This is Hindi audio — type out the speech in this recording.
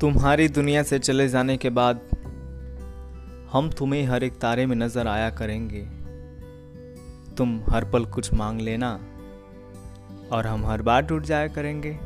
तुम्हारी दुनिया से चले जाने के बाद हम तुम्हें हर एक तारे में नज़र आया करेंगे। तुम हर पल कुछ मांग लेना और हम हर बार टूट जाया करेंगे।